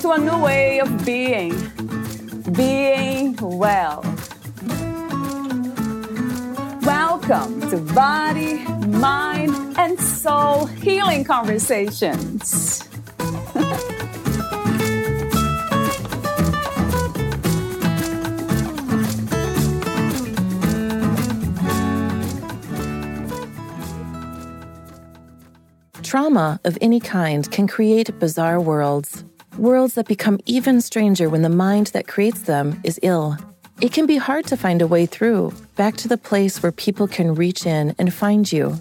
to a new way of being, being well. Welcome to Body, Mind, and Soul Healing Conversations. Trauma of any kind can create bizarre worlds, worlds that become even stranger when the mind that creates them is ill. It can be hard to find a way through, back to the place where people can reach in and find you.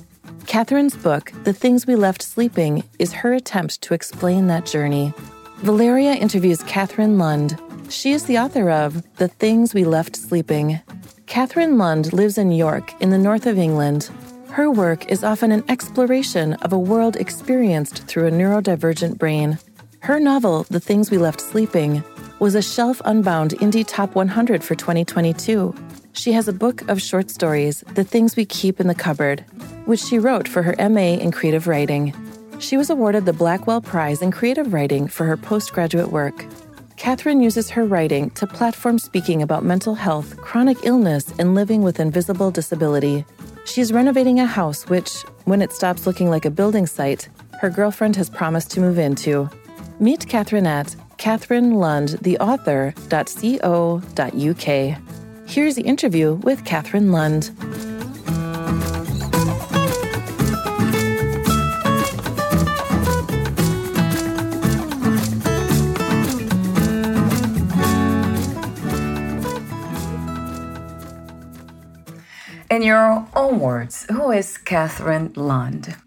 Kathryn's book, The Things We Left Sleeping, is her attempt to explain that journey. Valeria interviews Kathryn Lund. She is the author of The Things We Left Sleeping. Kathryn Lund lives in York, in the north of England, her work is often an exploration of a world experienced through a neurodivergent brain. Her novel, The Things We Left Sleeping, was a shelf unbound indie top 100 for 2022. She has a book of short stories, The Things We Keep in the Cupboard, which she wrote for her MA in creative writing. She was awarded the Blackwell Prize in Creative Writing for her postgraduate work. Kathryn uses her writing to platform speaking about mental health, chronic illness, and living with invisible disability. She's renovating a house which, when it stops looking like a building site, her girlfriend has promised to move into. Meet Kathryn at catherinelund.co.uk. Here's the interview with Kathryn Lund. In your own words, who is Kathryn Lund?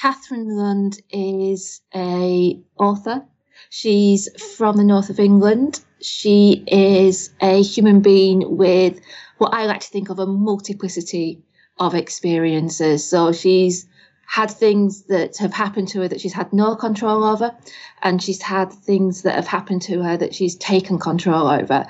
Kathryn Lund is a author. She's from the north of England. She is a human being with what I like to think of a multiplicity of experiences. So she's had things that have happened to her that she's had no control over, and she's had things that have happened to her that she's taken control over.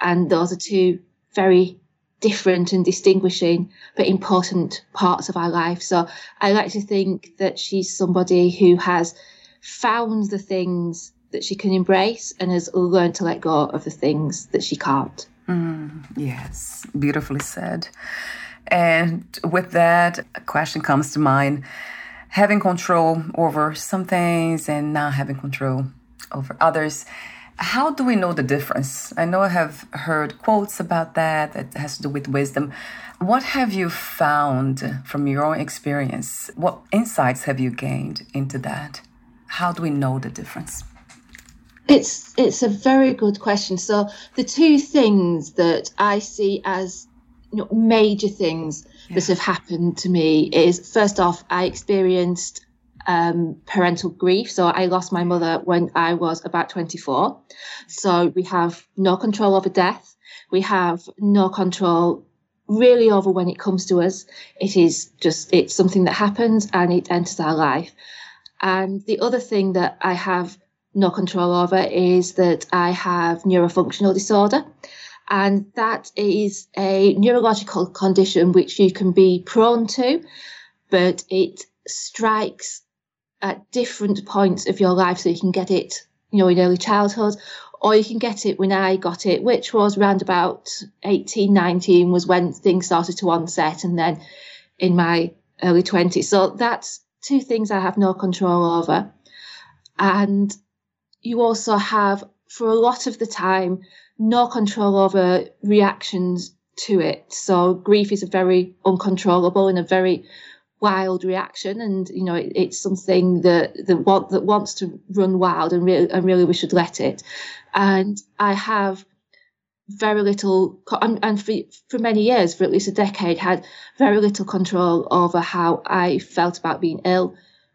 And those are two very different and distinguishing but important parts of our life. So I like to think that she's somebody who has found the things that she can embrace and has learned to let go of the things that she can't. Mm, yes, beautifully said. And with that, a question comes to mind having control over some things and not having control over others. How do we know the difference? I know I have heard quotes about that that has to do with wisdom. What have you found from your own experience? What insights have you gained into that? How do we know the difference? It's it's a very good question. So the two things that I see as you know, major things yeah. that have happened to me is first off, I experienced um, parental grief. So I lost my mother when I was about 24. So we have no control over death. We have no control really over when it comes to us. It is just, it's something that happens and it enters our life. And the other thing that I have no control over is that I have neurofunctional disorder. And that is a neurological condition which you can be prone to, but it strikes at different points of your life so you can get it, you know, in early childhood, or you can get it when I got it, which was around about 18, 19 was when things started to onset, and then in my early 20s. So that's two things I have no control over. And you also have, for a lot of the time, no control over reactions to it. So grief is a very uncontrollable and a very wild reaction and you know it, it's something that that, want, that wants to run wild and really and really we should let it and i have very little and for, for many years for at least a decade had very little control over how i felt about being ill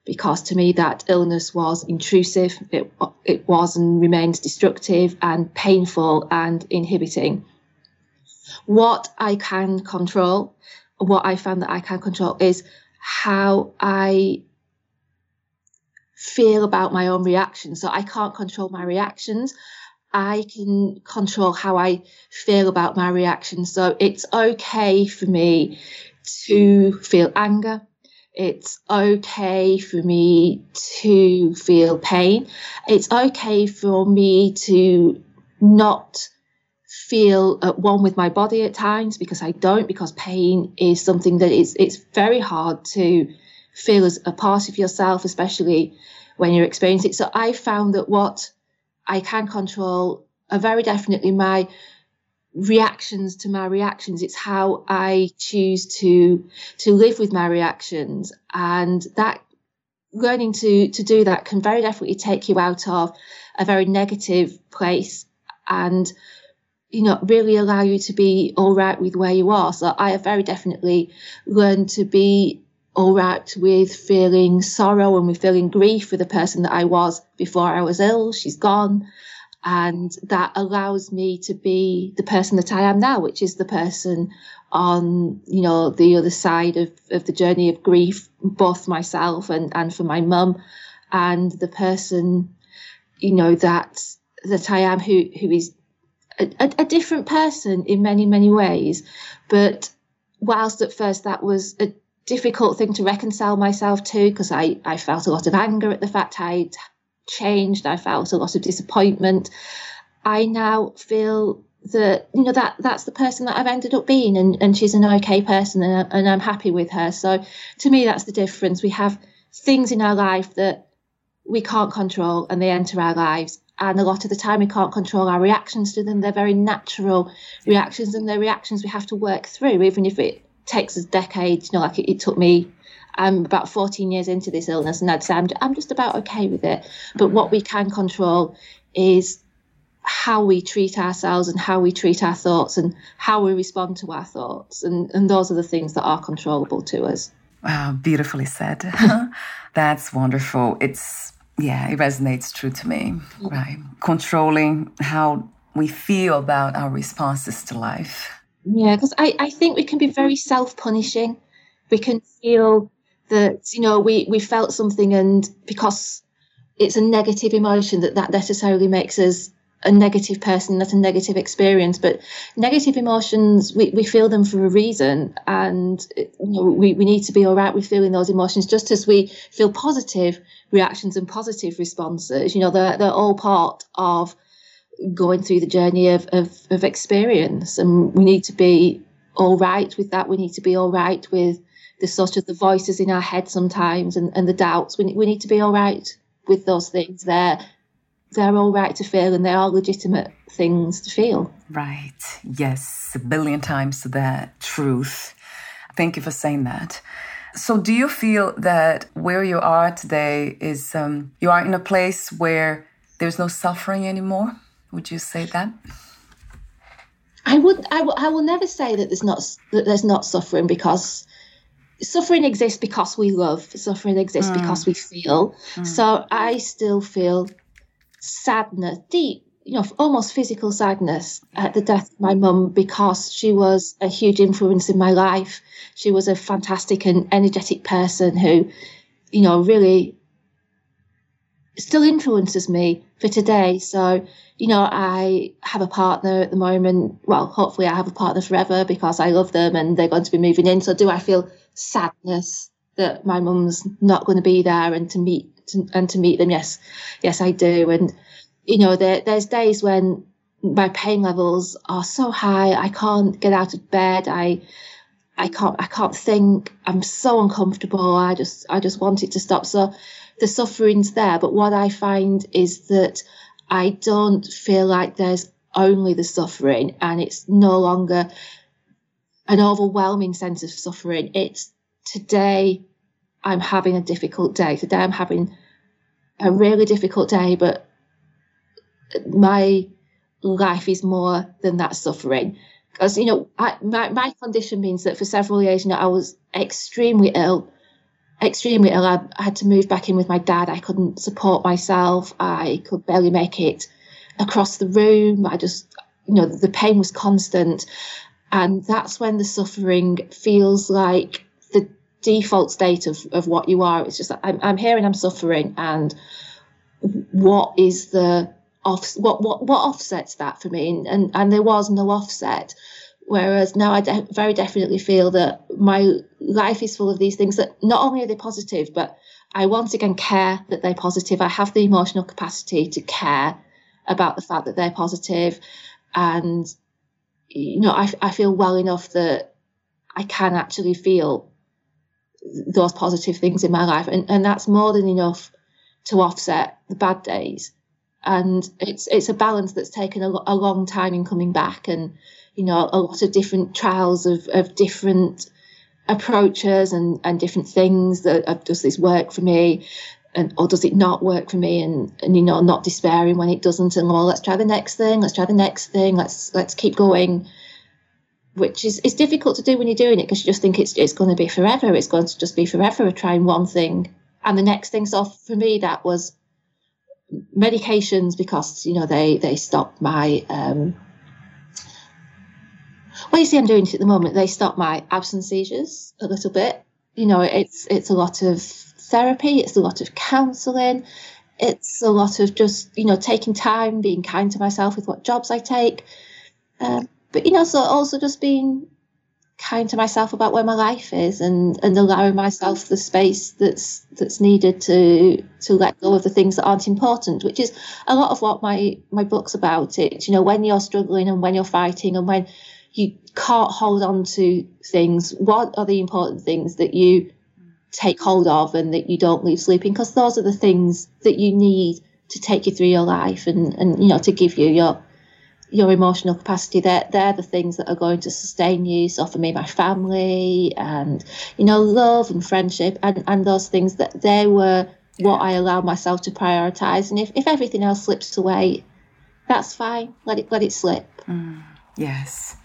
because to me that illness was intrusive, it, it was and remains destructive and painful and inhibiting. What I can control, what I found that I can control is how I feel about my own reactions. So I can't control my reactions. I can control how I feel about my reactions. So it's okay for me to feel anger. It's okay for me to feel pain. It's okay for me to not feel at one with my body at times because I don't, because pain is something that is it's very hard to feel as a part of yourself, especially when you're experiencing it. So I found that what I can control are very definitely my reactions to my reactions. It's how i choose to to live with my reactions. And that learning to to do that can very definitely take you out of a very negative place. And you know really allow you to be all right with where you are. So i have very definitely learned to be all right with feeling sorrow and with feeling grief for the person that i was before i was ill. She's gone. And that allows me to be the person that I am now, which is the person on you know the other side of, of the journey of grief, both myself and and for my mum, and the person you know that that I am who who is a, a, different person in many many ways, but whilst at first that was a difficult thing to reconcile myself to because I, I felt a lot of anger at the fact I'd changed. I felt a lot of disappointment. I now feel that you know that that's the person that I've ended up being, and, and she's an okay person, and, and I'm happy with her. So to me, that's the difference. We have things in our life that we can't control, and they enter our lives. And a lot of the time, we can't control our reactions to them. They're very natural reactions, and they're reactions we have to work through, even if it takes us decades. You know, like it, it took me I'm about 14 years into this illness, and I'd say I'm, I'm just about okay with it. But what we can control is how we treat ourselves and how we treat our thoughts and how we respond to our thoughts. And, and those are the things that are controllable to us. Wow, beautifully said. That's wonderful. It's, yeah, it resonates true to me, mm-hmm. right? Controlling how we feel about our responses to life. Yeah, because I, I think we can be very self punishing. We can feel that you know we we felt something and because it's a negative emotion that that necessarily makes us a negative person that's a negative experience but negative emotions we, we feel them for a reason and you know, we, we need to be all right with feeling those emotions just as we feel positive reactions and positive responses you know they're, they're all part of going through the journey of, of, of experience and we need to be all right with that we need to be all right with the sort of the voices in our head sometimes and, and the doubts. We, we need to be all right with those things. They're they're all right to feel and they are legitimate things to feel. Right. Yes, a billion times that truth. Thank you for saying that. So, do you feel that where you are today is um, you are in a place where there's no suffering anymore? Would you say that? I would. I will. I will never say that there's not that there's not suffering because suffering exists because we love suffering exists mm. because we feel mm. so i still feel sadness deep you know almost physical sadness at the death of my mum because she was a huge influence in my life. She was a fantastic and energetic person who you know really still influences me for today. So you know i have a partner at the moment. Well hopefully i have a partner forever because i love them and they're going to be moving in. So do i feel sadness that my mum's not going to be there and to meet and to meet them. Yes, yes, I do. And you know, there, there's days when my pain levels are so high, I can't get out of bed. I I can't I can't think. I'm so uncomfortable. I just I just want it to stop. So the suffering's there. But what I find is that I don't feel like there's only the suffering and it's no longer an overwhelming sense of suffering. It's today I'm having a difficult day. Today I'm having a really difficult day, but my life is more than that suffering. Because, you know, I, my, my condition means that for several years, you know, I was extremely ill extremely ill. I, I had to move back in with my dad. I couldn't support myself. I could barely make it across the room. I just, you know, the pain was constant. And that's when the suffering feels like the default state of, of what you are. It's just, I'm, I'm here and I'm suffering. And what is the off, what, what, what offsets that for me? And, and, and there was no offset. Whereas now I de- very definitely feel that my life is full of these things that not only are they positive, but I once again care that they're positive. I have the emotional capacity to care about the fact that they're positive and you know I, I feel well enough that I can actually feel those positive things in my life and, and that's more than enough to offset the bad days and it's it's a balance that's taken a, a long time in coming back and you know, a lot of different trials of, of different approaches and, and different things that uh, does this work for me? And or does it not work for me? And, and you know not despairing when it doesn't and well let's try the next thing let's try the next thing let's let's keep going. Which is it's difficult to do when you're doing it because you just think it's it's going to be forever. It's going to just be forever trying one thing and the next thing so for me that was medications because you know they they stop my um well, you see, I'm doing it at the moment. They stop my absence seizures a little bit. You know, it's it's a lot of therapy. It's a lot of counselling. It's a lot of just you know taking time, being kind to myself with what jobs I take. Um, but you know, so also just being kind to myself about where my life is and and allowing myself the space that's that's needed to to let go of the things that aren't important which is a lot of what my my book's about it you know when you're struggling and when you're fighting and when you can't hold on to things. What are the important things that you take hold of and that you don't leave sleeping? Because those are the things that you need to take you through your life and, and you know to give you your your emotional capacity. They're they're the things that are going to sustain you. So for me, my family and you know love and friendship and and those things that they were what I allowed myself to prioritize. And if, if everything else slips away, that's fine. Let it let it slip. Mm. Yes,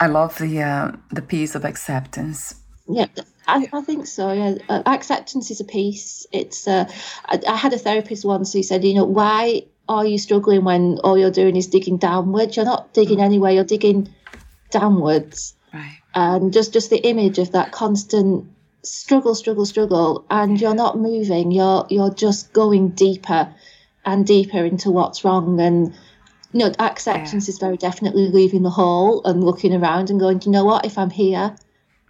I love the uh, the piece of acceptance. Yeah, I, I think so. Yeah, uh, acceptance is a piece. It's. Uh, I, I had a therapist once who said, you know, why are you struggling when all you're doing is digging downwards? You're not digging mm. anywhere. You're digging downwards. Right. And just just the image of that constant struggle, struggle, struggle, and you're not moving. You're you're just going deeper and deeper into what's wrong and you know, acceptance yeah. is very definitely leaving the hole and looking around and going, you know what, if I'm here,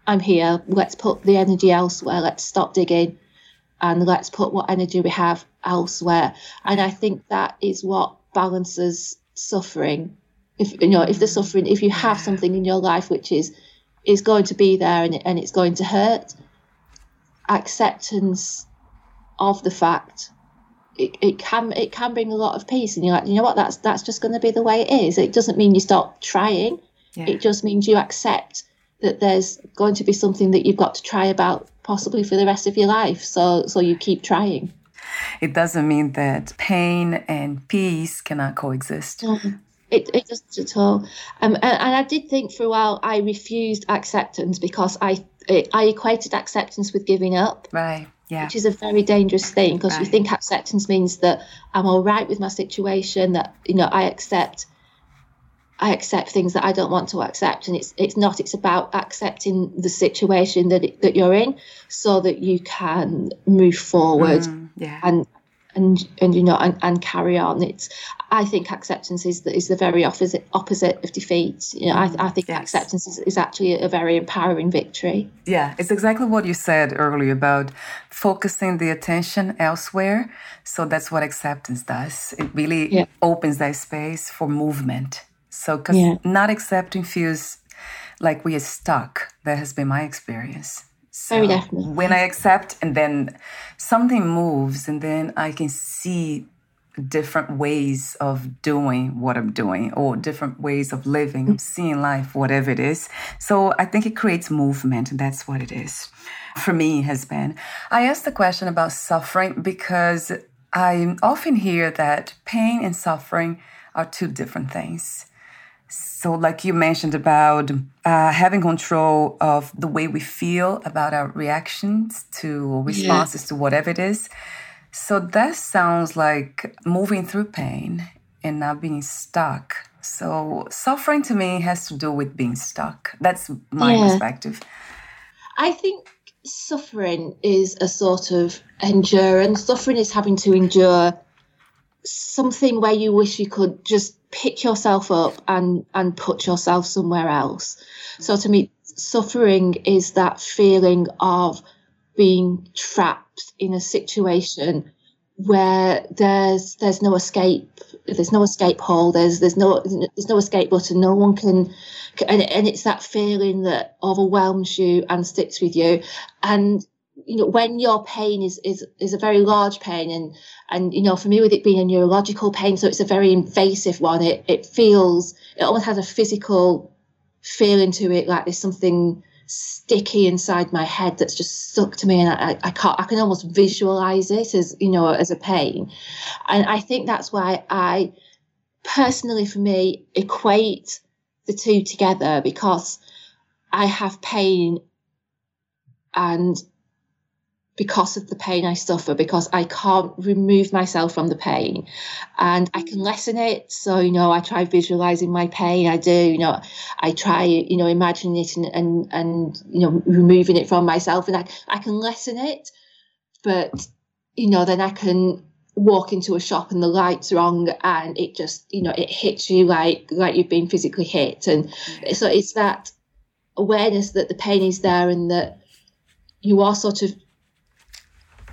I'm here. Let's put the energy elsewhere. Let's stop digging and let's put what energy we have elsewhere. And I think that is what balances suffering. If you know, if the suffering, if you have something in your life which is is going to be there and, and it's going to hurt, acceptance of the fact it, it can it can bring a lot of peace and you're like you know what that's that's just going to be the way it is it doesn't mean you stop trying yeah. it just means you accept that there's going to be something that you've got to try about possibly for the rest of your life so so you keep trying it doesn't mean that pain and peace cannot coexist It, it doesn't at all. Um, and, and, I did think for a while I refused acceptance because I I equated acceptance with giving up. Right yeah. which is a very dangerous thing because right. you think acceptance means that I'm all right with my situation, that you know I accept I accept things that I don't want to accept, and it's it's not. It's about accepting the situation that it, that you're in, so that you can move forward mm, yeah. and and and you know and, and carry on. It's I think acceptance is the, is the very opposite opposite of defeat. You know, I, I think yes. acceptance is, is actually a very empowering victory. Yeah, it's exactly what you said earlier about focusing the attention elsewhere. So that's what acceptance does. It really yeah. opens that space for movement. So because yeah. not accepting feels like we are stuck. That has been my experience. So Very definitely. When I accept and then something moves and then I can see different ways of doing what I'm doing or different ways of living, mm-hmm. seeing life, whatever it is. So I think it creates movement and that's what it is. For me has been. I asked the question about suffering because I often hear that pain and suffering are two different things. So, like you mentioned about uh, having control of the way we feel about our reactions to responses yeah. to whatever it is. So, that sounds like moving through pain and not being stuck. So, suffering to me has to do with being stuck. That's my yeah. perspective. I think suffering is a sort of endurance. Suffering is having to endure something where you wish you could just pick yourself up and and put yourself somewhere else. So to me, suffering is that feeling of being trapped in a situation where there's there's no escape there's no escape hole there's there's no there's no escape button no one can and, and it's that feeling that overwhelms you and sticks with you and you know when your pain is is is a very large pain and and you know for me with it being a neurological pain so it's a very invasive one it it feels it almost has a physical feeling to it like there's something sticky inside my head that's just stuck to me and I, I can't I can almost visualize it as you know as a pain. And I think that's why I personally for me equate the two together because I have pain and because of the pain I suffer, because I can't remove myself from the pain and I can mm. lessen it. So, you know, I try visualizing my pain. I do, you know, I try, you know, imagining it and, and, and you know, removing it from myself and I, I can lessen it. But, you know, then I can walk into a shop and the light's wrong and it just, you know, it hits you like, like you've been physically hit. And mm. so it's that awareness that the pain is there and that you are sort of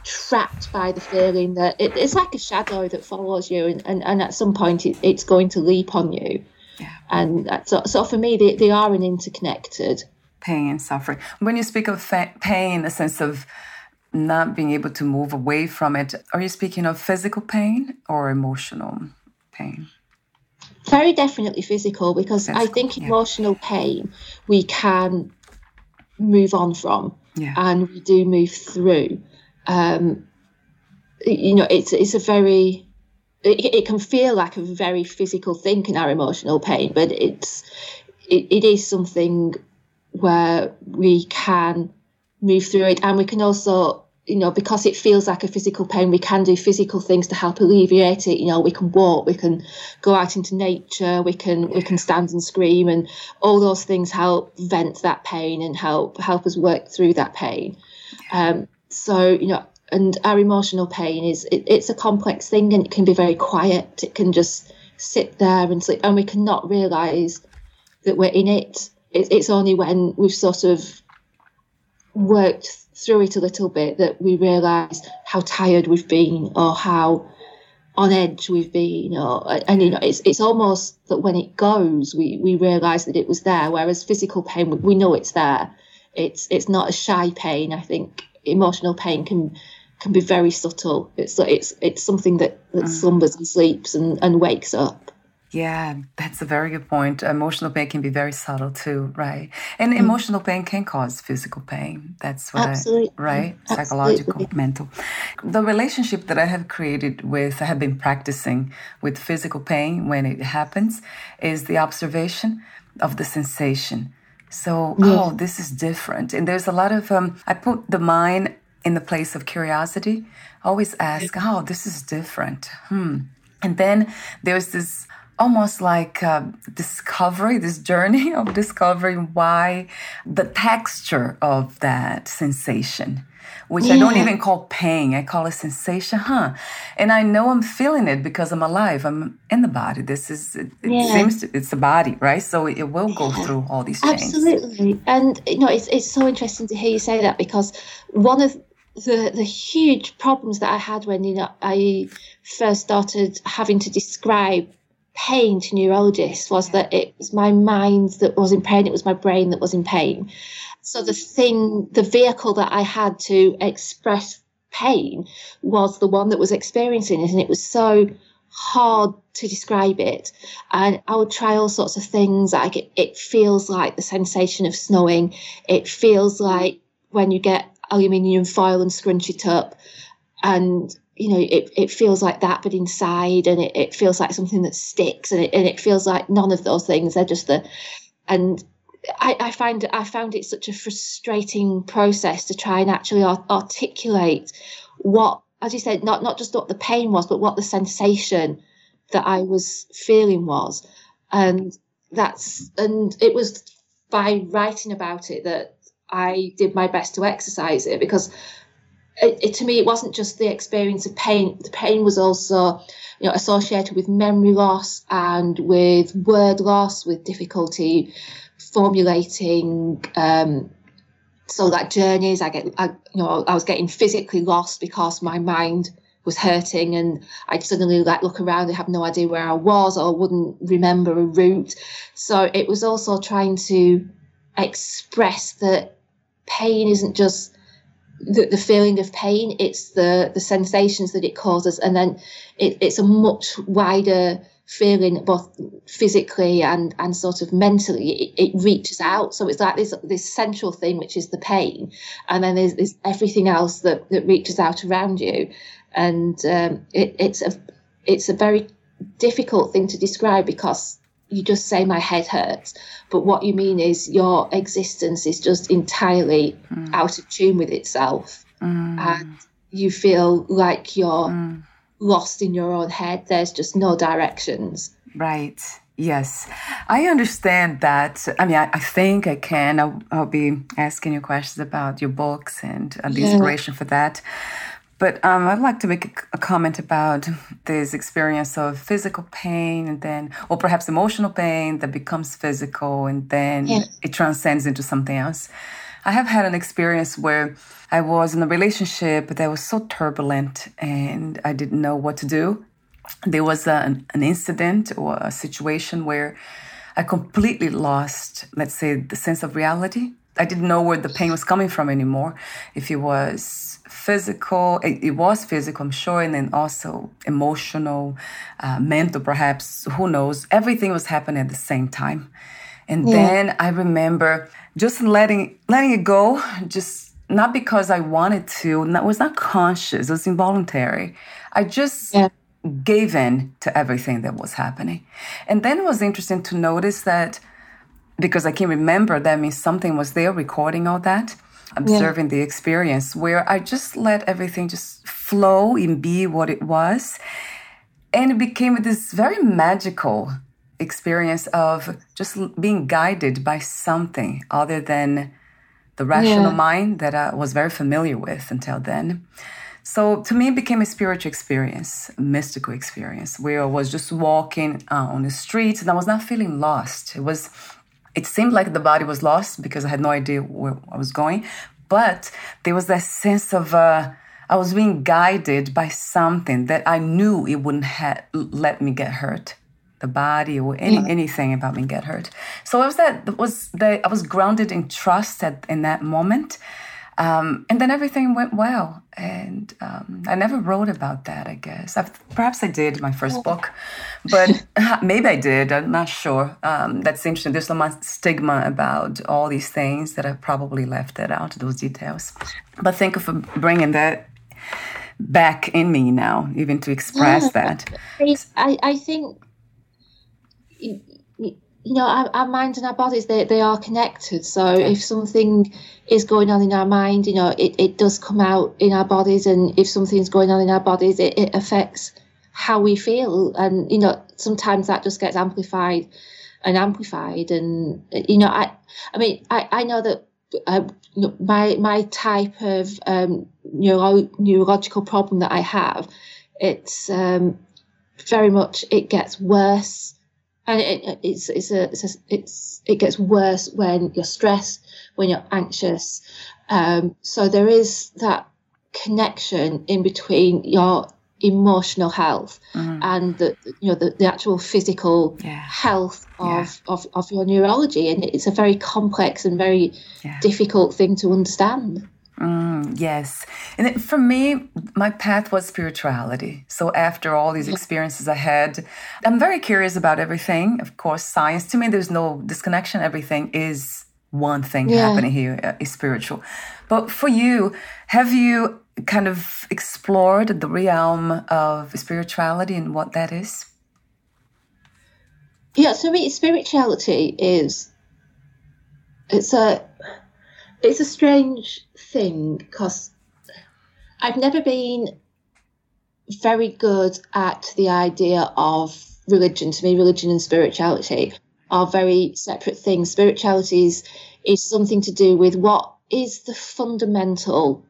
trapped by the feeling that it, it's like a shadow that follows you, and, and, and at some point it, it's going to leap on you. Yeah. And so, so for me, they, they are an interconnected. Pain and suffering. When you speak of fa- pain, a sense of not being able to move away from it, are you speaking of physical pain or emotional pain? Very definitely physical, because physical, I think emotional yeah. pain we can move on from yeah. and we do move through um, you know, it's it's a very it, it, can feel like a very physical thing in our emotional pain, but it's it, it is something where we can move through it, and we can also you know because it feels like a physical pain we can do physical things to help alleviate it. You know we can walk we can go out into nature we can we can stand and scream and all those things help vent that pain and help help us work through that pain. Um, so, you know, and our emotional pain is it, it's a complex thing and it can be very quiet. It can just sit there and sleep, and we cannot realize that we're in it. it it's only when we've sort of worked through it a little bit that we realize how tired we've been or how on edge we've been or and you know it's it's almost that when it goes we we realize that it was there whereas physical pain we, we know it's there it's it's not a shy pain i think emotional pain can can be very subtle. It's it's it's something that, that mm. slumbers and sleeps and, and wakes up. Yeah, that's a very good point. Emotional pain can be very subtle too, right? And mm. emotional pain can cause physical pain. That's what Absolutely. I, right? Absolutely. Psychological, mental. The relationship that I have created with, I have been practicing with physical pain when it happens, is the observation of the sensation. So, yeah. oh, this is different. And there's a lot of, um, I put the mind in the place of curiosity. always ask, oh, this is different. Hmm. And then there's this almost like uh, discovery, this journey of discovering why the texture of that sensation which yeah. I don't even call pain. I call it sensation, huh? And I know I'm feeling it because I'm alive. I'm in the body. This is, it, it yeah. seems to, it's the body, right? So it will go through all these things. Absolutely. And, you know, it's, it's so interesting to hear you say that because one of the, the huge problems that I had when, you know, I first started having to describe pain to neurologists was that it was my mind that was in pain, it was my brain that was in pain. So the thing, the vehicle that I had to express pain was the one that was experiencing it. And it was so hard to describe it. And I would try all sorts of things. Like it, it feels like the sensation of snowing. It feels like when you get aluminium foil and scrunch it up. And you know, it, it feels like that, but inside, and it, it feels like something that sticks, and it, and it feels like none of those things. They're just the, and I, I find I found it such a frustrating process to try and actually articulate what, as you said, not not just what the pain was, but what the sensation that I was feeling was, and that's and it was by writing about it that I did my best to exercise it because it, it, to me it wasn't just the experience of pain. The pain was also you know associated with memory loss and with word loss with difficulty formulating um, so that journeys i get I, you know i was getting physically lost because my mind was hurting and i'd suddenly like look around and have no idea where i was or wouldn't remember a route. So it was also trying to express that pain isn't just the, the feeling of pain it's the the sensations that it causes. And then it, it's a much wider feeling both physically and and sort of mentally it, it, reaches out so it's like this this central thing which is the pain and then there's, there's everything else that that reaches out around you and um, it, it's a it's a very difficult thing to describe because you just say my head hurts but what you mean is your existence is just entirely mm. out of tune with itself mm. and you feel like you're mm. Lost in your own head there's just no directions right yes i understand that i mean i, I think i can I'll, I'll, be asking you questions about your books and uh, the yeah. inspiration for that but um, I'd like to make a, a, comment about this experience of physical pain and then, or perhaps emotional pain that becomes physical and then yeah. it transcends into something else. I have had an experience where I was in a relationship that was so turbulent and I didn't know what to do. There was a, an incident or a situation where I completely lost, let's say, the sense of reality. I didn't know where the pain was coming from anymore. If it was physical, it, it, was physical, I'm sure, and then also emotional, uh, mental, perhaps, who knows. Everything was happening at the same time. And yeah. then I remember just letting letting it go, just not because I wanted to, that was not conscious, it was involuntary. I just yeah. gave in to everything that was happening. And then it was interesting to notice that because I can remember that means something was there recording all that observing yeah. the experience where I just let everything just flow and be what it was. And it became this very magical experience of just being guided by something other than the rational yeah. mind that I was very familiar with until then. So to me, it became a spiritual experience, a mystical experience, where I was just walking uh, on the streets and I was not feeling lost. It was it seemed like the body was lost because I had no idea where I was going. But there was that sense of uh, I was being guided by something that I knew it wouldn't ha- let me get hurt, the body or any, yeah. anything about me get hurt. So it was that was the I was grounded in trust at, in that moment. Um, and then everything went well. And um, I never wrote about that, I guess. I've, perhaps I did my first book, but maybe I did. I'm not sure. Um, that's interesting. There's so much stigma about all these things that I probably left that out, those details. But thank you for bringing that back in me now, even to express that. I, I think you know, our, our minds and our bodies, they, they are connected. So if something is going on in our mind, you know, it, it does come out in our bodies. And if something's going on in our bodies, it, it affects how we feel. And, you know, sometimes that just gets amplified and amplified. And, you know, I, I mean, I, I know that uh, my, my type of um, neuro, neurological problem that I have, it's um, very much, it gets worse and it, it's it's a, it's, a, it's it gets worse when you're stressed, when you're anxious. Um, so there is that connection in between your emotional health mm. and the you know the, the actual physical yeah. health of, yeah. of of your neurology and it's a very complex and very yeah. difficult thing to understand Mm, yes. And it, for me, my path was spirituality. So after all these experiences I had, I'm very curious about everything. Of course, science, to me, there's no disconnection. Everything is one thing yeah. happening here uh, is spiritual. But for you, have you kind of explored the realm of spirituality and what that is? Yeah, so we spirituality is it's a it's a strange thing because I've never been very good at the idea of religion. To me, religion and spirituality are very separate things. Spirituality is, is something to do with what is the fundamental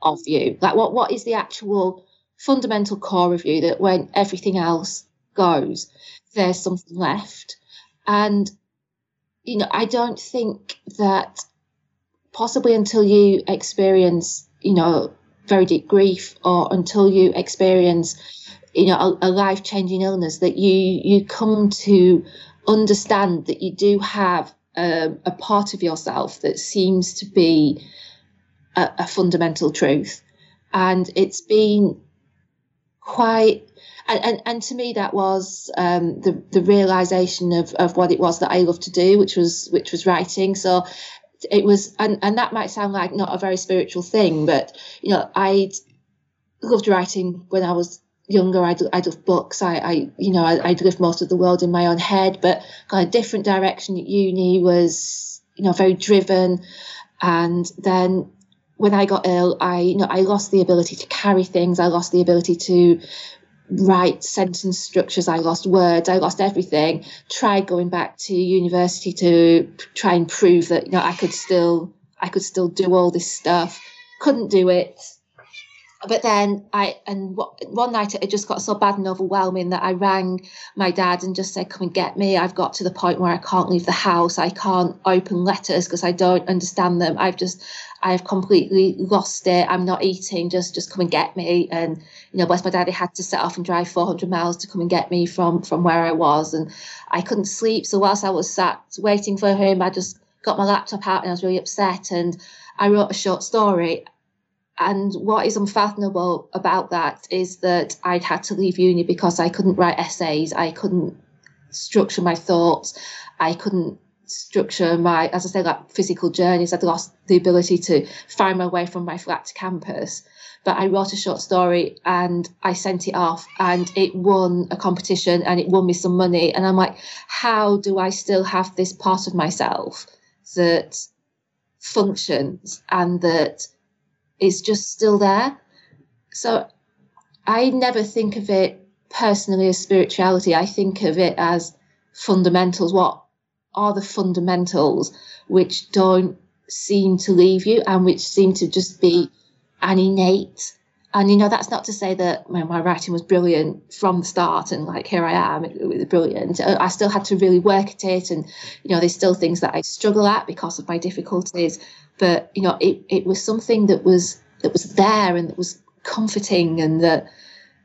of you, like what what is the actual fundamental core of you that when everything else goes, there's something left. And you know, I don't think that possibly until you experience, you know, very deep grief or until you experience, you know, a, a life changing illness that you you come to understand that you do have um, a part of yourself that seems to be a, a fundamental truth. And it's been quite and, and, and to me that was um, the the realization of, of what it was that I loved to do, which was which was writing. So it was and, and that might sound like not a very spiritual thing, but you know, I'd loved writing when I was younger. I'd, I'd loved books. I, I you know, I, would lived most of the world in my own head, but got a different direction at uni was, you know, very driven. And then when I got ill, I you know I lost the ability to carry things. I lost the ability to write sentence structures. I lost words. I lost everything. Tried going back to university to try and prove that you know I could still I could still do all this stuff. Couldn't do it. But then I and one night it just got so bad and overwhelming that I rang my dad and just said, "Come and get me. I've got to the point where I can't leave the house. I can't open letters because I don't understand them. I've just I've completely lost it. I'm not eating. Just just come and get me. And you know, bless my daddy had to set off and drive 400 miles to come and get me from from where I was, and I couldn't sleep. So whilst I was sat waiting for him, I just got my laptop out and I was really upset. And I wrote a short story. And what is unfathomable about that is that I'd had to leave uni because I couldn't write essays. I couldn't structure my thoughts. I couldn't structure my, as I say, like physical journeys. I'd lost the ability to find my way from my flat to campus. But I wrote a short story and I sent it off and it won a competition and it won me some money. And I'm like, how do I still have this part of myself that functions and that is just still there? So I never think of it personally as spirituality. I think of it as fundamentals. What are the fundamentals which don't seem to leave you and which seem to just be an innate and you know that's not to say that my, my writing was brilliant from the start and like here i am it, it was brilliant uh, i still had to really work at it and you know there's still things that i struggle at because of my difficulties but you know it, it was something that was that was there and that was comforting and that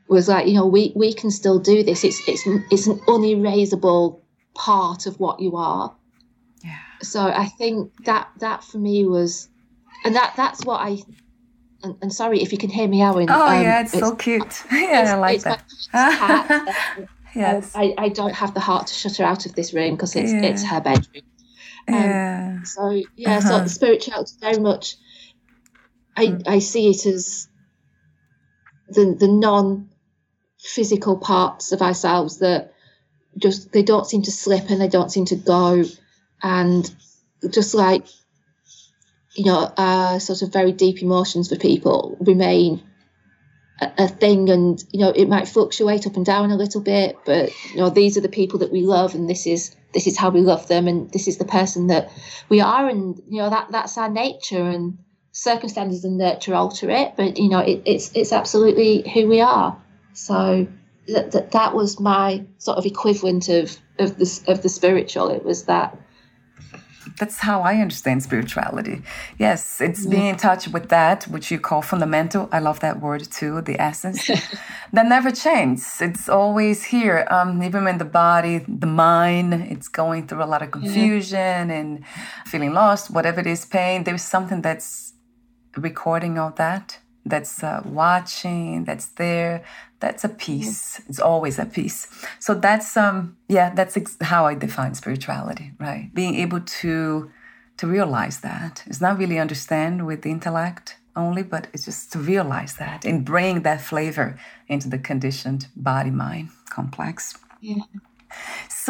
was like you know we we can still do this it's it's it's an unerasable part of what you are. Yeah. So I think that that for me was, and that that's what I. And, and sorry if you can hear me, Owen. Oh um, yeah, it's, it's, so cute. yeah, I like that. yes. I, I don't have the heart to shut her out of this room because it's yeah. it's her bedroom. Um, yeah. So yeah, uh-huh. so spirituality very much. I mm. I see it as the the non physical parts of ourselves that just they don't seem to slip and they don't seem to go and just like you know uh, sort of very deep emotions for people remain a, a, thing and you know it might fluctuate up and down a little bit but you know these are the people that we love and this is this is how we love them and this is the person that we are and you know that that's our nature and circumstances and nurture alter it but you know it, it's it's absolutely who we are so that, that that was my sort of equivalent of of the of the spiritual. It was that. That's how I understand spirituality. Yes, it's being in touch with that, which you call fundamental. I love that word too, the essence. that never changes. It's always here. Um, even when the body, the mind, it's going through a lot of confusion yeah. and feeling lost, whatever it is, pain, there's something that's recording all that that's uh, watching, that's there, that's a piece. It's always a piece. So that's um yeah, that's ex- how I define spirituality, right? Being able to to realize that. It's not really understand with the intellect, only, but it's just to realize that and bring that flavor into the conditioned body mind complex. Yeah.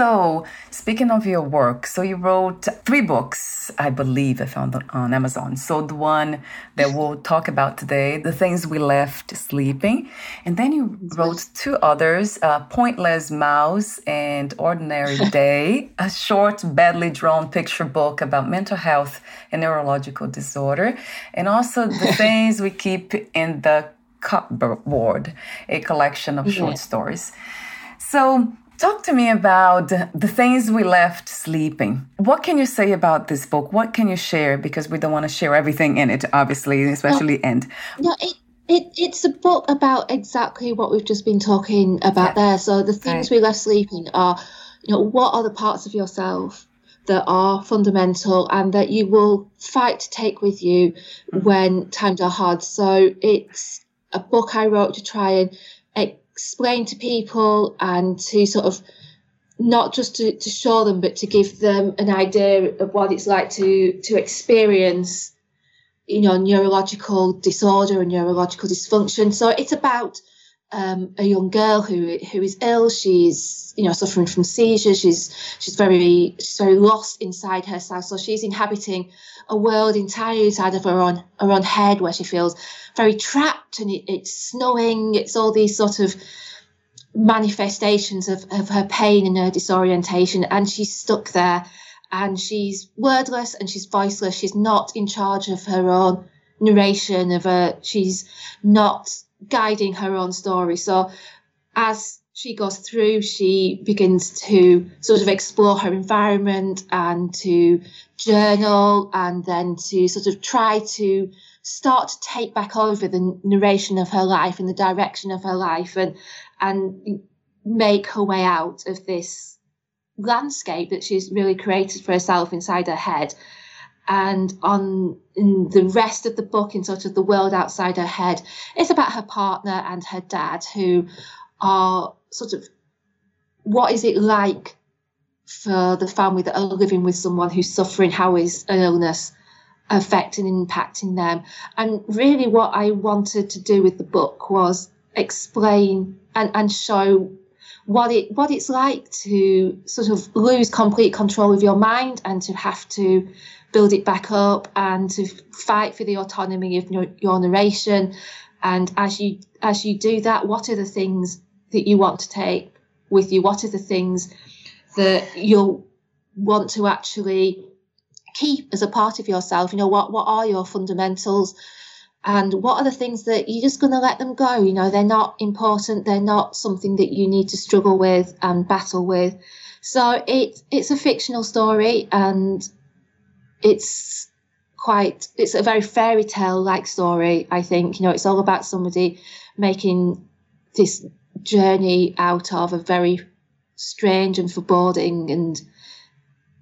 So, speaking of your work, so you wrote three books, I believe I found on Amazon. So, the one that we'll talk about today, The Things We Left Sleeping. And then you wrote two others, uh, Pointless Mouse and Ordinary Day, a short, badly drawn picture book about mental health and neurological disorder. And also The Things We Keep in the Cupboard, a collection of short yeah. stories. So, Talk to me about the things we left sleeping. What can you say about this book? What can you share? Because we don't want to share everything in it, obviously, especially end. No, it, it, it's a book about exactly what we've just been talking about yeah. there. So the things right. we left sleeping are, you know, what are the parts of yourself that are fundamental and that you will fight to take with you mm-hmm. when times are hard. So it's a book I wrote to try and explain to people and to sort of not just to, to show them but to give them an idea of what it's like to to experience you know neurological disorder and neurological dysfunction. So it's about um, a young girl who who is ill she's you know suffering from seizures she's she's very she's very lost inside herself so she's inhabiting a world entirely inside of her own her own head where she feels very trapped and it, it's snowing. It's all these sort of manifestations of, of her pain and her disorientation. And she's stuck there and she's wordless and she's voiceless. She's not in charge of her own narration of her. She's not guiding her own story. So as she goes through, she begins to sort of explore her environment and to journal and then to sort of try to start to take back over the narration of her life and the direction of her life and and make her way out of this landscape that she's really created for herself inside her head and on in the rest of the book in sort of the world outside her head it's about her partner and her dad who are sort of what is it like for the family that are living with someone who's suffering? How is an illness affecting and impacting them? And really, what I wanted to do with the book was explain and, and show what it what it's like to sort of lose complete control of your mind and to have to build it back up and to fight for the autonomy of your, narration and as you as you do that what are the things that you want to take with you? What are the things that you'll want to actually keep as a part of yourself? You know, what, what are your fundamentals? And what are the things that you're just going to let them go? You know, they're not important. They're not something that you need to struggle with and battle with. So it, it's a fictional story and it's quite, it's a very fairy tale like story, I think. You know, it's all about somebody making this journey out of a very strange and foreboding and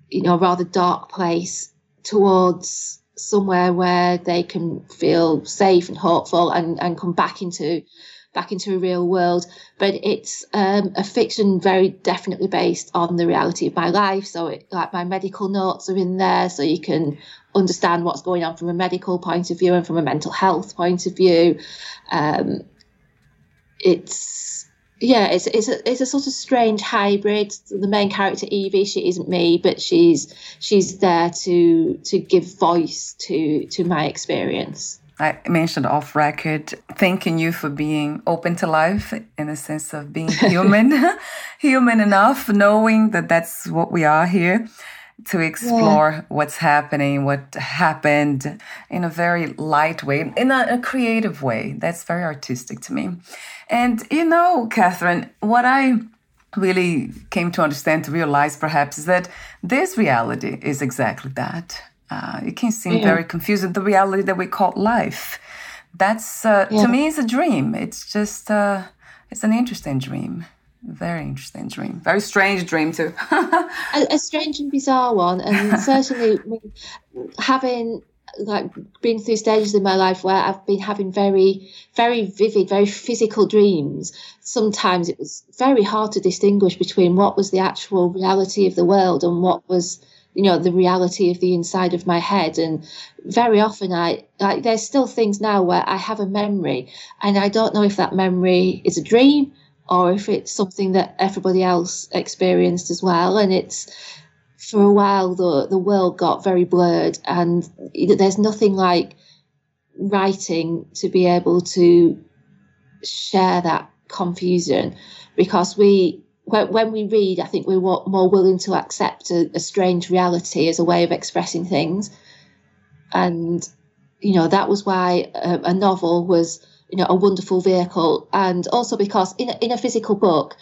you know rather dark place towards somewhere where they can feel safe and hopeful and, and come back into back into a real world but it's um, a fiction very definitely based on the reality of my life so it, like my medical notes are in there so you can understand what's going on from a medical point of view and from a mental health point of view um, it's yeah, it's it's a it's a sort of strange hybrid. The main character Evie, she isn't me, but she's she's there to to give voice to to my experience. I mentioned off record, thanking you for being open to life in the sense of being human, human enough, knowing that that's what we are here to explore yeah. what's happening, what happened in a very light way, in a, a creative way. That's very artistic to me. And you know, Kathryn, what I really came to understand, to realize perhaps, is that this reality is exactly that. Uh, it can seem yeah. very confusing, the reality that we call life. That's, uh, yeah. to me, is a dream. It's just, uh, it's an interesting dream. Very interesting dream. Very strange dream, too. a, a, strange and bizarre one. And certainly, having like been through stages in my life where I've been having very, very vivid, very physical dreams. Sometimes it was very hard to distinguish between what was the actual reality of the world and what was you know the reality of the inside of my head. And very often i like there's still things now where i have a memory and i don't know if that memory is a dream or if it's something that everybody else experienced as well. And it's for a while the the world got very blurred and there's nothing like writing to be able to share that confusion because we when, when we read i think we're more willing to accept a, a strange reality as a way of expressing things. And you know that was why a, a novel was you know a wonderful vehicle. And also because in a, in a physical book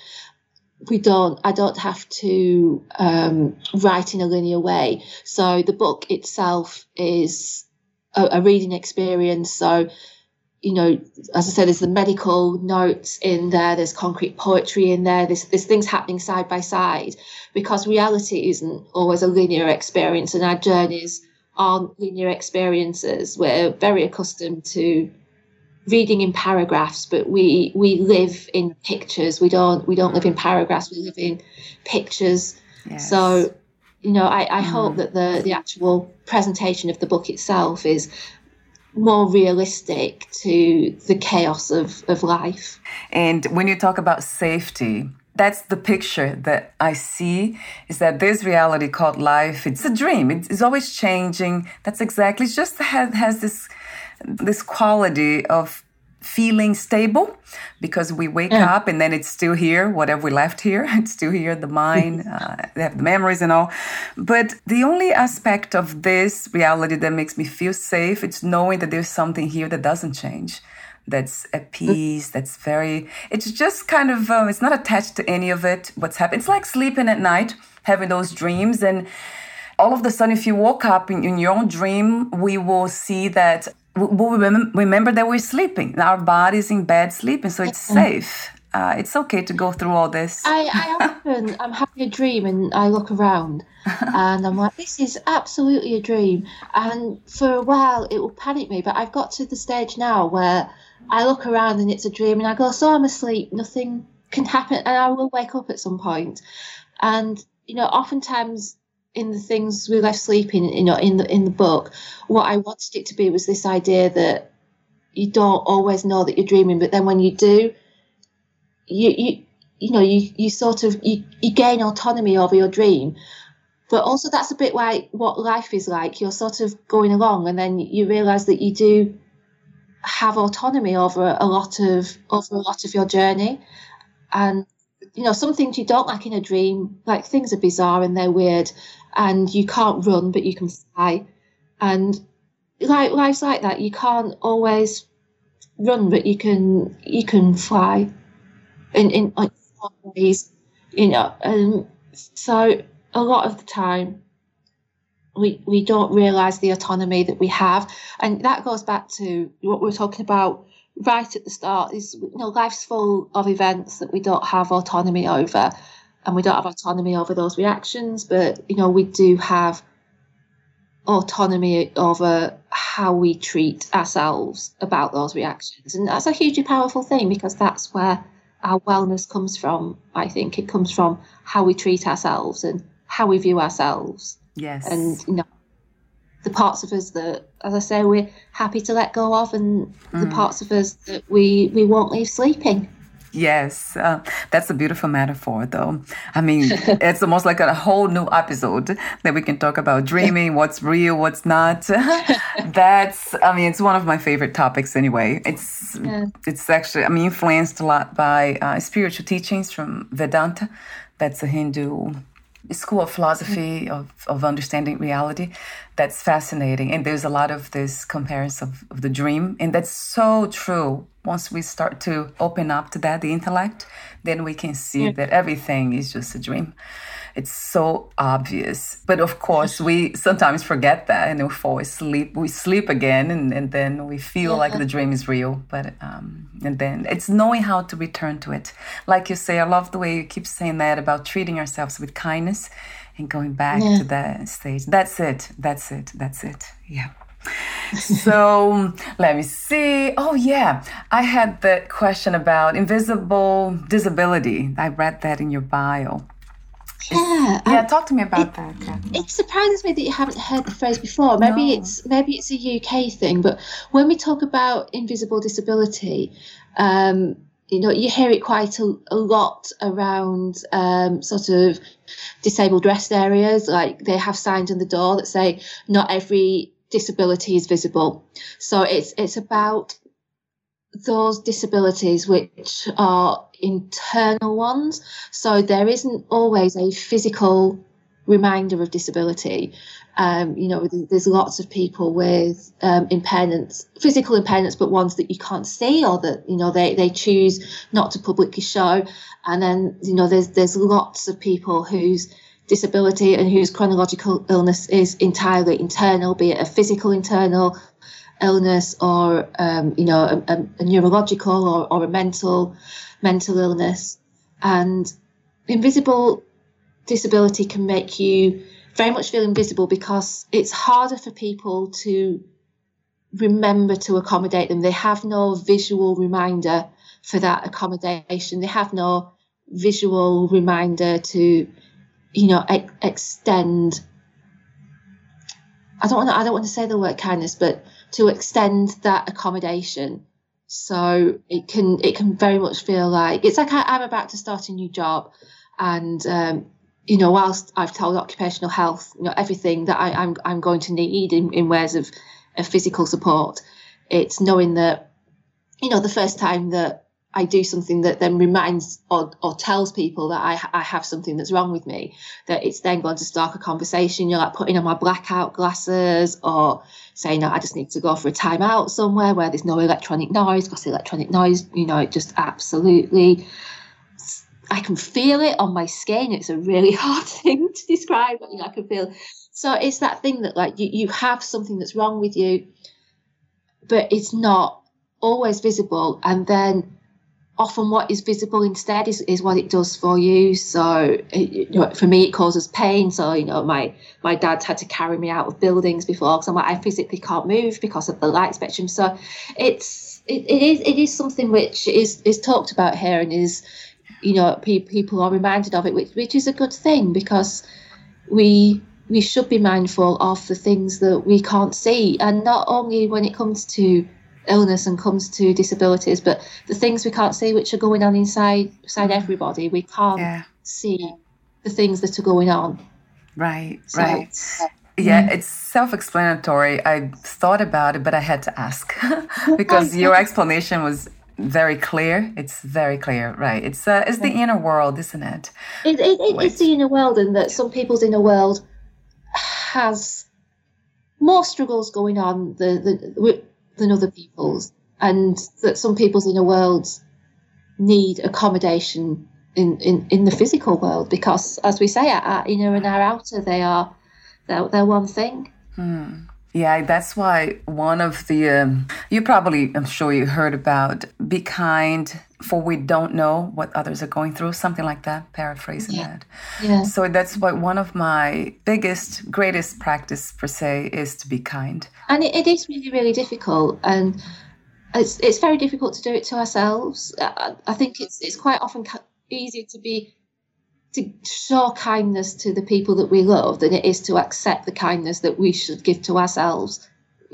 we don't i don't have to um, write in a linear way. So the book itself is a, a reading experience. So you know, as I said, there's the medical notes in there, there's concrete poetry in there, there's, there's things happening side by side because reality isn't always a linear experience and our journeys aren't linear experiences. We're very accustomed to reading in paragraphs, but we we live in pictures. We don't we don't live in paragraphs, we live in pictures. Yes. So you know, I, I mm. hope that the, the actual presentation of the book itself is more realistic to the chaos of, of life. And when you talk about safety, that's the picture that I see is that this reality called life, it's a dream. It's, always changing. That's exactly, it just has, has this, this quality of feeling stable because we wake yeah. up and then it's still here whatever we left here? It's still here the mind uh, they have the memories and all. But the only aspect of this reality that makes me feel safe it's knowing that there's something here that doesn't change that's at peace that's very it's just kind of uh, it's not attached to any of it what's happening it's like sleeping at night having those dreams and all of a sudden if you woke up in, in your own dream we will see that we remember that we're sleeping. Our body's in bed sleeping, so it's safe. Uh, it's okay to go through all this. I, I often I'm having a dream and I look around and I'm like, this is absolutely a dream. And for a while it will panic me, but I've got to the stage now where I look around and it's a dream and I go, so I'm asleep, nothing can happen, and I will wake up at some point. And you know, oftentimes in the things we left sleeping, you know, in the in the book, what I wanted it to be was this idea that you don't always know that you're dreaming, but then when you do, you you you know you you sort of you, you gain autonomy over your dream. But also that's a bit like what life is like. You're sort of going along, and then you realise that you do have autonomy over a lot of over a lot of your journey, and you know some things you don't like in a dream like things are bizarre and they're weird and you can't run, but you can fly. And like life's like that. You can't always run, but you can you can fly in in like ways, you know. And so a lot of the time, we we don't realize the autonomy that we have, and that goes back to what we were talking about right at the start. Is you know life's full of events that we don't have autonomy over and we don't have autonomy over those reactions, but you know, we do have autonomy over how we treat ourselves about those reactions. And that's a hugely powerful thing because that's where our wellness comes from. I think it comes from how we treat ourselves and how we view ourselves. Yes. And you know, the parts of us that, as I say, we're happy to let go of, and mm. the parts of us that we we won't leave sleeping. Yes, uh, that's a beautiful metaphor, though. I mean, it's almost like a whole new episode that we can talk about dreaming, what's real, what's not. that's, I mean, it's one of my favorite topics anyway. It's, yeah. it's actually, I mean, influenced a lot by uh, spiritual teachings from Vedanta. That's a Hindu school of philosophy mm-hmm. of, of understanding reality. That's fascinating. And there's a lot of this comparison of, of the dream. And that's so true. Once we start to open up to that the intellect then we can see yeah. that everything is just a dream it's so obvious. But of course, we sometimes forget that and we fall asleep. We sleep again and, and then we feel yeah. like the dream is real. But, um, and then it's knowing how to return to it. Like you say, I love the way you keep saying that about treating ourselves with kindness and going back yeah. to that stage. That's it. That's it. That's it. Yeah. so let me see. Oh, yeah. I had the question about invisible disability. I read that in your bio. Yeah, yeah. um, talk to me about it, that. It surprises me that you haven't heard the phrase before. Maybe No. it's maybe it's a UK thing, but when we talk about invisible disability, um, you know, you hear it quite a, a lot around um, sort of disabled rest areas. Like they have signs on the door that say not every disability is visible. So it's it's about those disabilities which are internal ones. So there isn't always a physical reminder of disability. Um, you know, there's lots of people with um, impairments, physical impairments, but ones that you can't see or that you know they, they choose not to publicly show. And then you know, there's there's lots of people whose disability and whose chronological illness is entirely internal, be it a physical internal illness or um, you know a, a, a neurological or, or a mental mental illness. And invisible disability can make you very much feel invisible because it's harder for people to remember to accommodate them. They have no visual reminder for that accommodation. They have no visual reminder to you know ex- extend. I don't want to, I don't want to say the word kindness, but to extend that accommodation. So it can it can very much feel like it's like I, I'm about to start a new job, and um, you know whilst I've told occupational health you know everything that I, I'm I'm going to need in, in ways of, of physical support, it's knowing that you know the first time that I do something that then reminds or, or tells people that I, I have something that's wrong with me, that it's then going to start a conversation. You're like putting on my blackout glasses or saying, no, I just need to go for a time out somewhere where there's no electronic noise because electronic noise, you know, it just absolutely, I can feel it on my skin. It's a really hard thing to describe, you know, I can feel. So it's that thing that like you, you have something that's wrong with you, but it's not always visible. And then often what is visible instead is, is what it does for you. So it, you know, for me, it causes pain. So, you know, my, my dad had to carry me out of buildings before because I'm like, I physically can't move because of the light spectrum. So it's, it, it is, it is something which is, is talked about here and is, you know, pe- people are reminded of it, which, which is a good thing because we, we should be mindful of the things that we can't see. And not only when it comes to illness and comes to disabilities, but the things we can't see which are going on inside inside mm. everybody. We can't Yeah. see the things that are going on. Right, So, right. Uh, yeah, mm. it's self explanatory. I thought about it, but I had to ask because your explanation was very clear. It's very clear, right? It's uh, it's the inner world, isn't it? It, it, it, it's the inner world, and that some people's inner world has more struggles going on The, with- than other people's, and that some people's inner worlds need accommodation in, in, in the physical world because, as we say, our, inner and our outer, they are they're, they're one thing. Hmm. Yeah, that's why one of the um, you probably I'm sure you heard about be kind for we don't know what others are going through, something like that, paraphrasing that. Yeah. So that's what one of my biggest, greatest practice per se is to be kind. and it, it is really really difficult and it's it's very difficult to do it to ourselves i, I think it's it's quite often easier to be to show kindness to the people that we love than it is to accept the kindness that we should give to ourselves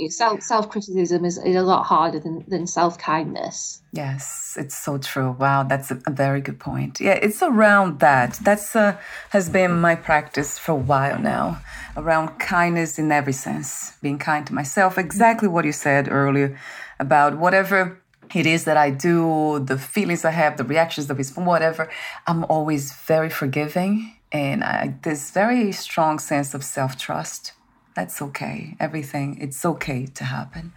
self self criticism is, is a lot harder than, than self kindness Yes, it's so true. Wow, that's a, a very good point. Yeah, it's around that. That's uh, has been my practice for a while now, around kindness in every sense, being kind to myself. Exactly what you said earlier about whatever it is that I do, the feelings I have, the reactions, the response, whatever. I'm always very forgiving, and I, this very strong sense of self trust. That's okay. Everything, it's okay to happen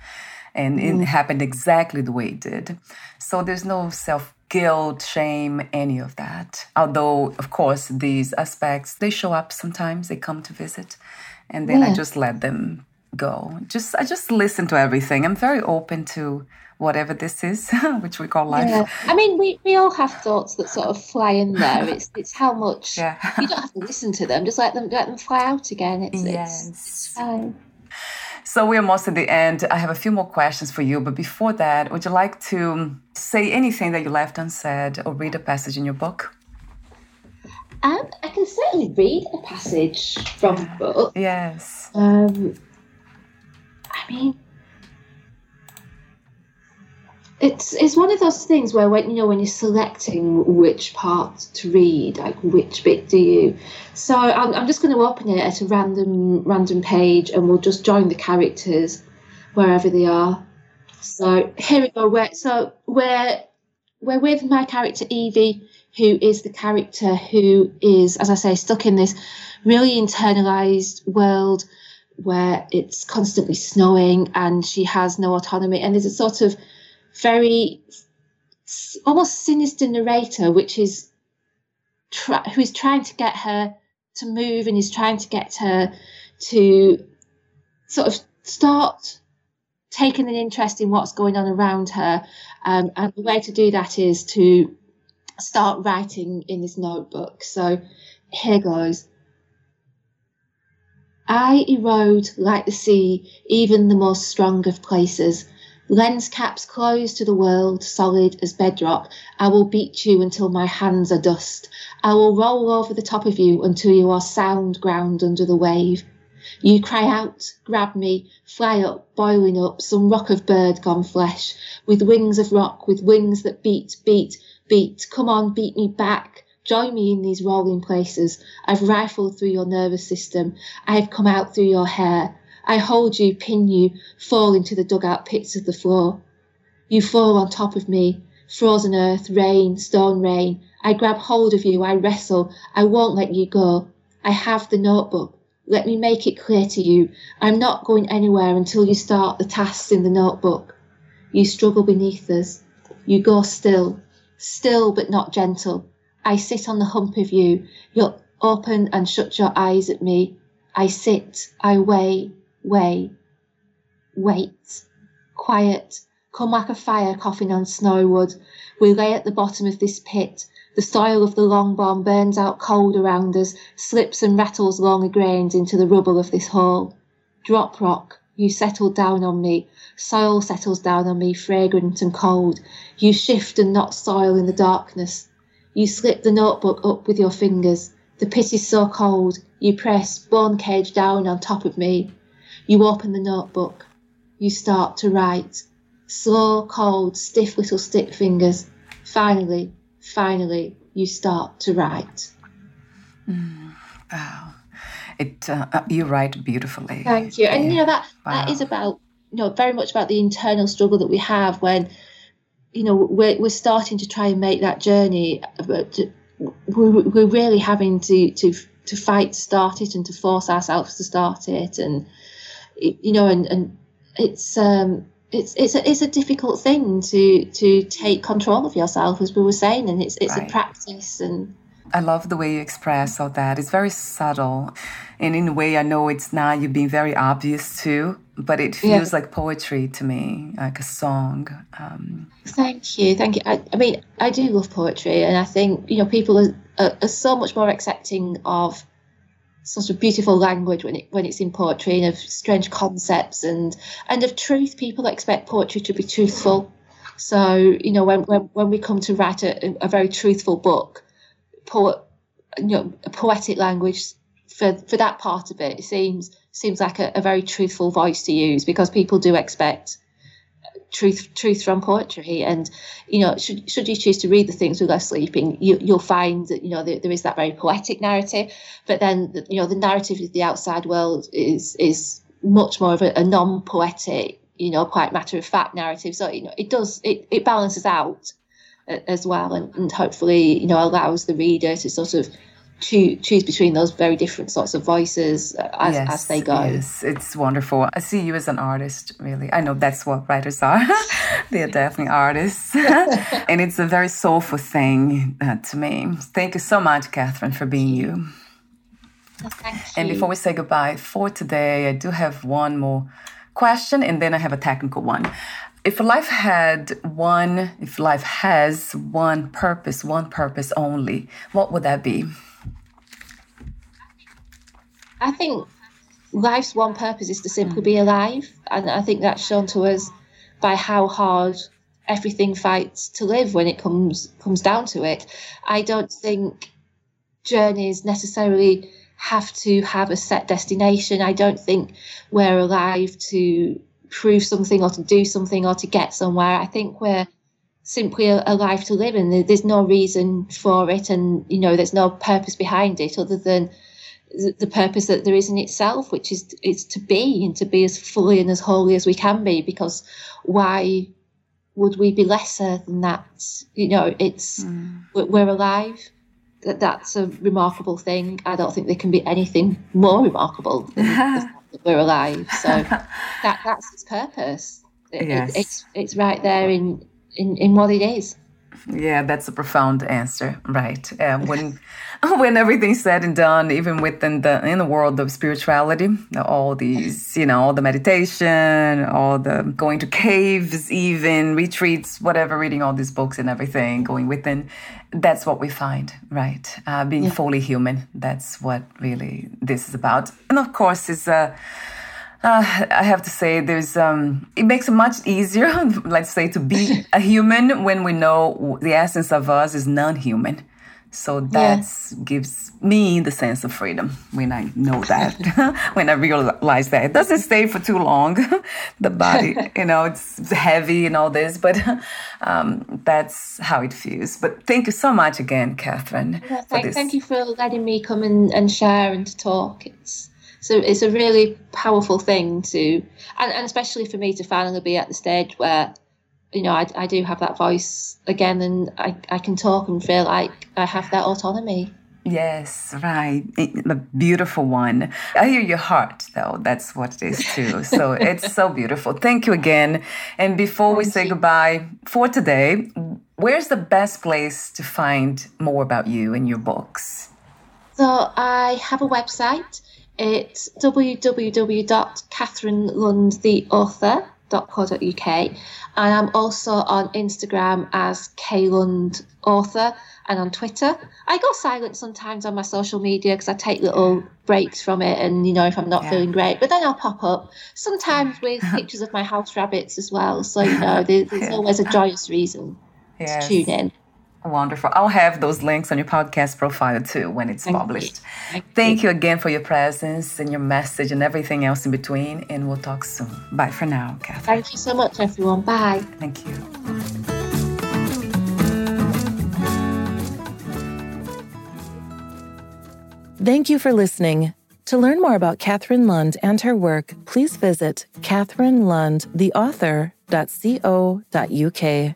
and it mm. happened exactly the way it did. So there's no self guilt, shame, any of that. Although, of course, these aspects they show up sometimes. They come to visit, and then I mm. just let them go. Just I just listen to everything. I'm very open to whatever this is, which we call life. yeah i mean we, we all have thoughts that sort of fly in there it's it's how much Yeah. you don't have to listen to them just let them let them fly out again it's it's, Yes. it's fine So we're almost at the end. I have a few more questions for you, but before that, would you like to say anything that you left unsaid or read a passage in your book? Um, I can certainly read a passage from the book. Yes. Um, I mean, it's it's one of those things where when you know when you're selecting which part to read, like which bit do you? So I'm, I'm just going to open it at a random random page, and we'll just join the characters wherever they are. So here we go. Where so we're we're with my character Evie, who is the character who is, as I say, stuck in this really internalized world where it's constantly snowing and she has no autonomy, and there's a sort of very almost sinister narrator, which is try, who is trying to get her to move and is trying to get her to sort of start taking an interest in what's going on around her. Um, and the way to do that is to start writing in this notebook. So here goes. I erode like the sea, even the most strong of places. Lens caps closed to the world, solid as bedrock. I will beat you until my hands are dust. I will roll over the top of you until you are sound ground under the wave. You cry out, grab me, fly up, boiling up, some rock of bird gone flesh, with wings of rock, with wings that beat, beat, beat. Come on, beat me back. Join me in these rolling places. I've rifled through your nervous system. I have come out through your hair. I hold you, pin you, fall into the dugout pits of the floor. You fall on top of me, frozen earth, rain, stone rain. I grab hold of you, I wrestle, I won't let you go. I have the notebook. Let me make it clear to you. I'm not going anywhere until you start the tasks in the notebook. You struggle beneath us. You go still, still but not gentle. I sit on the hump of you. You open and shut your eyes at me. I sit, I weigh, Way, wait, quiet, come like a fire coughing on snow wood. We lay at the bottom of this pit. The soil of the long bomb burns out cold around us, slips and rattles long grains into the rubble of this hall. Drop rock, you settle down on me. Soil settles down on me, fragrant and cold. You shift and knot soil in the darkness. You slip the notebook up with your fingers. The pit is so cold. You press, bone cage down on top of me. You open the notebook. You start to write. Slow, cold, stiff little stick fingers. Finally, finally, you start to write. Mm, wow. It, uh, uh, you write beautifully. Thank you. And, you know, that, wow. that is about, you know, very much about the internal struggle that we have when, you know, we're, we're starting to try and make that journey, but we're, we're really having to, to, to fight to start it and to force ourselves to start it. And, you know, and, and it's um, it's it's a, it's a difficult thing to to take control of yourself, as we were saying, and it's it's right. a practice and. I love the way you express all that. It's very subtle. And in a way, I know it's not you being very obvious too, but it feels yeah. like poetry to me, like a song. Um, thank you. Thank you. I, I, mean, I do love poetry, and I think, you know, people are, are, are so much more accepting of sort of beautiful language when it when it's in poetry and of strange concepts and and of truth. People expect poetry to be truthful. So you know when when, when we come to write a, a very truthful book, poet you know poetic language for for that part of it, it seems seems like a, a very truthful voice to use because people do expect truth truth from poetry. And you know should, should you choose to read the things we left sleeping you, you'll find that you know there, there is that very poetic narrative. But then you know the narrative of the outside world is is much more of a, a non-poetic you know quite matter of fact narrative. So you know it does it, it balances out uh, as well and, and hopefully you know allows the reader to sort of choose, choose between those very different sorts of voices uh, as, yes, as they go. Yes, it's wonderful. I see you as an artist, really. I know that's what writers are. They're definitely artists. and it's a very soulful thing uh, to me. Thank you so much, Kathryn, for being you. Oh, and before we say goodbye for today, I do have one more question and then I have a technical one. If life had one, if life has one purpose, one purpose only, what would that be? I think life's one purpose is to simply be mm. alive, and I think that's shown to us by how hard everything fights to live when it comes comes down to it. I don't think journeys necessarily have to have a set destination. I don't think we're alive to prove something or to do something or to get somewhere. I think we're simply alive to live and there's no reason for it and you know there's no purpose behind it other than the purpose that there is in itself which is is to be and to be as fully and as holy as we can be because why would we be lesser than that you know it's mm. we're alive that that's a remarkable thing i don't think there can be anything more remarkable than that we're alive so that that's its purpose yes. It, it's it's right there in in, in what it is. Yeah, that's a profound answer, right? Uh, when when everything's said and done, even within the in the world of spirituality, all these, you know, all the meditation, all the going to caves, even retreats, whatever, reading all these books and everything, going within, that's what we find, right? Uh, being yeah. fully human. That's what really this is about, and of course, it's a uh, uh, I have to say, there's um, it makes it much easier, let's say, to be a human when we know the essence of us is non-human. So that yeah. gives me the sense of freedom when I know that, when I realize that. It doesn't stay for too long, the body, you know, it's heavy and all this, but um, that's how it feels. But thank you so much again, Kathryn. Thank, thank you for letting me come and, and share and to talk. It's so it's a really powerful thing to, and, and especially for me to finally be at the stage where, you know, I, I do have that voice again and I, I can talk and feel like I have that autonomy. Yes, right. A beautiful one. I hear your heart, though. That's what it is, too. So it's so beautiful. Thank you again. And before we say goodbye for today, where's the best place to find more about you and your books? So I have a website it's www.kathrynlundtheauthor.co.uk and I'm also on Instagram as KLundAuthor and on Twitter. I go silent sometimes on my social media because I take little breaks from it and, you know, if I'm not yeah. feeling great, but then I'll pop up sometimes with pictures of my house rabbits as well. So, you know, there's, there's always a joyous reason yes. to tune in. Wonderful. I'll have those links on your podcast profile too when it's Thank published. You. Thank, Thank you. you again for your presence and your message and everything else in between. And we'll talk soon. Bye for now, Kathryn. Thank you so much, everyone. Bye. Thank you. Thank you for listening. To learn more about Kathryn Lund and her work, please visit kathrynlundtheauthor.co.uk.